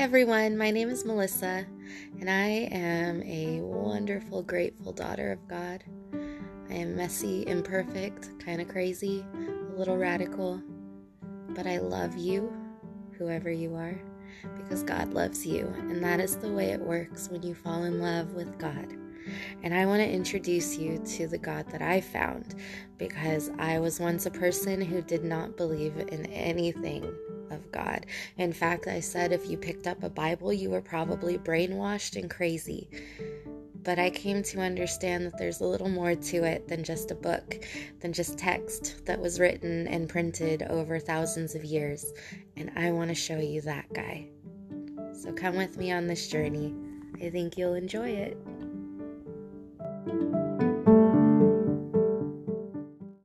everyone. My name is Melissa, and I am a wonderful, grateful daughter of God. I am messy, imperfect, kind of crazy, a little radical, but I love you, whoever you are, because God loves you, and that is the way it works when you fall in love with God. And I want to introduce you to the God that I found because I was once a person who did not believe in anything of God. In fact, I said if you picked up a Bible, you were probably brainwashed and crazy. But I came to understand that there's a little more to it than just a book, than just text that was written and printed over thousands of years. And I want to show you that guy. So come with me on this journey. I think you'll enjoy it.